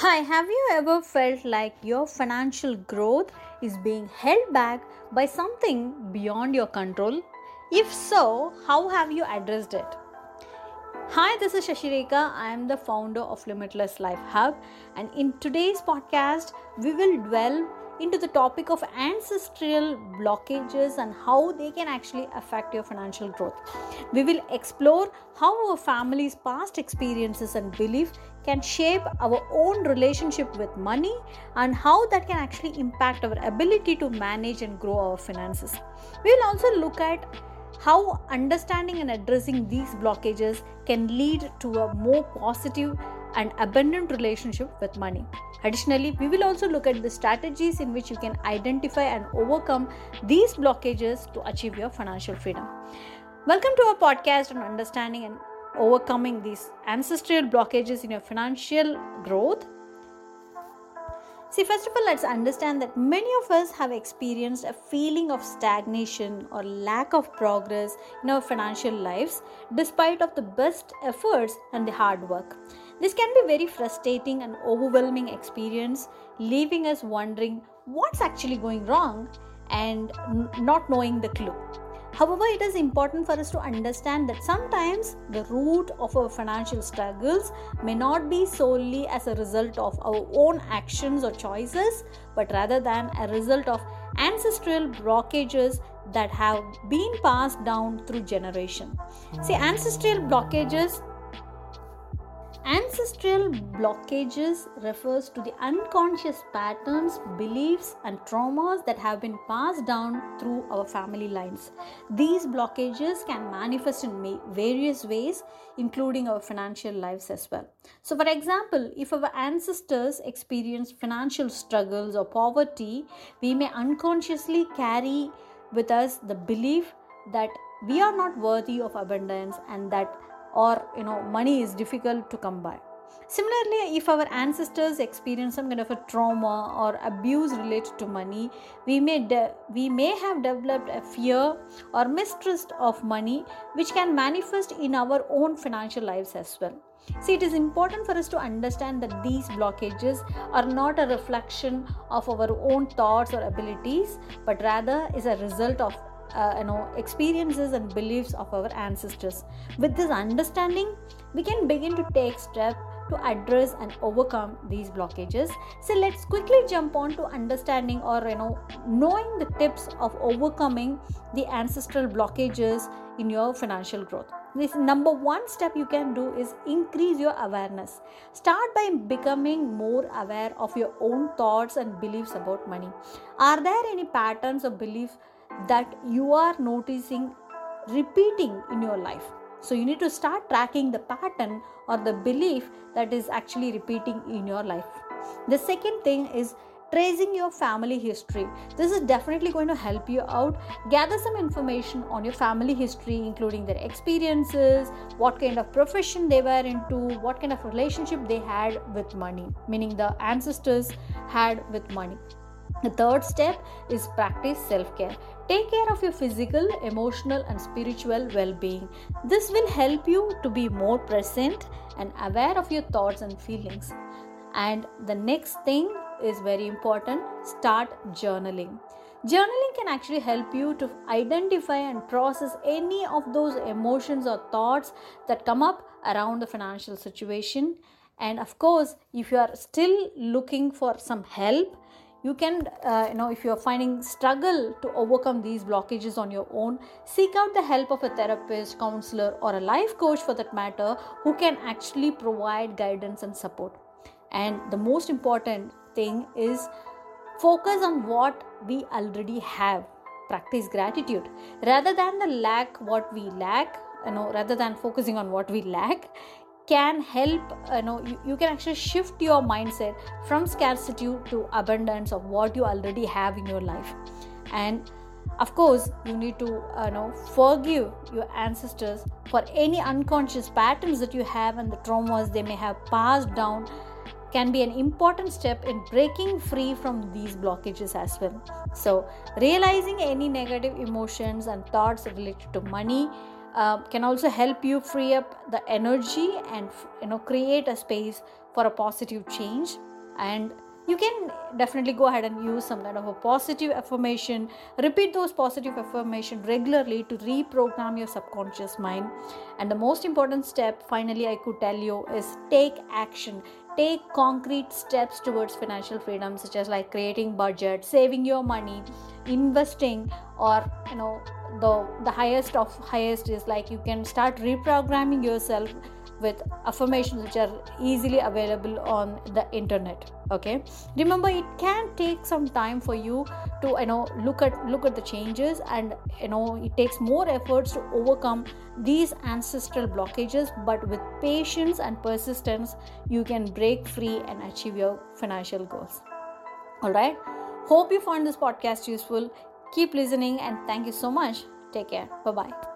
Hi, have you ever felt like your financial growth is being held back by something beyond your control? If so, how have you addressed it? Hi, this is Sasirekha. I am the founder of Limitless Life Hub, and in today's podcast, we will dwell into the topic of ancestral blockages and how they can actually affect your financial growth. We will explore how our family's past experiences and beliefs can shape our own relationship with money and how that can actually impact our ability to manage and grow our finances. We will also look at how understanding and addressing these blockages can lead to a more positive and abundant relationship with money. Additionally, we will also look at the strategies in which you can identify and overcome these blockages to achieve your financial freedom. Welcome to our podcast on understanding and overcoming these ancestral blockages in your financial growth. See, first of all, let's understand that many of us have experienced a feeling of stagnation or lack of progress in our financial lives despite of the best efforts and the hard work. This can be very frustrating and overwhelming experience, leaving us wondering what's actually going wrong and not knowing the clue. However, it is important for us to understand that sometimes the root of our financial struggles may not be solely as a result of our own actions or choices, but rather than a result of ancestral blockages that have been passed down through generation. See, ancestral blockages Ancestral blockages refers to the unconscious patterns, beliefs and traumas that have been passed down through our family lines. These blockages can manifest in various ways including our financial lives as well. So for example, if our ancestors experienced financial struggles or poverty, we may unconsciously carry with us the belief that we are not worthy of abundance and that or you know money is difficult to come by. Similarly if our ancestors experience some kind of a trauma or abuse related to money we may de- we may have developed a fear or mistrust of money which can manifest in our own financial lives as well. See, it is important for us to understand that these blockages are not a reflection of our own thoughts or abilities, but rather is a result of uh, you know experiences and beliefs of our ancestors. With this understanding we can begin to take steps to address and overcome these blockages. So let's quickly jump on to understanding or you know knowing the tips of overcoming the ancestral blockages in your financial growth. This number one step you can do is increase your awareness. Start by becoming more aware of your own thoughts and beliefs about money. Are there any patterns or beliefs that you are noticing repeating in your life. So you need to start tracking the pattern or the belief that is actually repeating in your life. The second thing is tracing your family history. This is definitely going to help you out. Gather some information on your family history, including their experiences, what kind of profession they were into, what kind of relationship they had with money, meaning the ancestors had with money. The third step is practice self care. Take care of your physical, emotional, and spiritual well being. This will help you to be more present and aware of your thoughts and feelings. And the next thing is very important start journaling. Journaling can actually help you to identify and process any of those emotions or thoughts that come up around the financial situation. And of course, if you are still looking for some help, you can uh, you know if you're finding struggle to overcome these blockages on your own seek out the help of a therapist counselor or a life coach for that matter who can actually provide guidance and support. And the most important thing is focus on what we already have. Practice gratitude. Rather than the lack what we lack you know rather than focusing on what we lack can help you know you, you can actually shift your mindset from scarcity to abundance of what you already have in your life. And of course you need to uh, you know forgive your ancestors for any unconscious patterns that you have and the traumas they may have passed down can be an important step in breaking free from these blockages as well. So realizing any negative emotions and thoughts related to money uh, can also help you free up the energy and you know create a space for a positive change. And you can definitely go ahead and use some kind of a positive affirmation repeat those positive affirmation regularly to reprogram your subconscious mind. And the most important step finally i could tell you is take action. Take concrete steps towards financial freedom such as like creating budget saving your money investing or you know the the highest of highest is like you can start reprogramming yourself with affirmations which are easily available on the internet okay? Remember it can take some time for you to you know look at look at the changes and you know it takes more efforts to overcome these ancestral blockages but with patience and persistence you can break free and achieve your financial goals. All right? Hope you found this podcast useful keep listening and thank you so much. Take care. Bye bye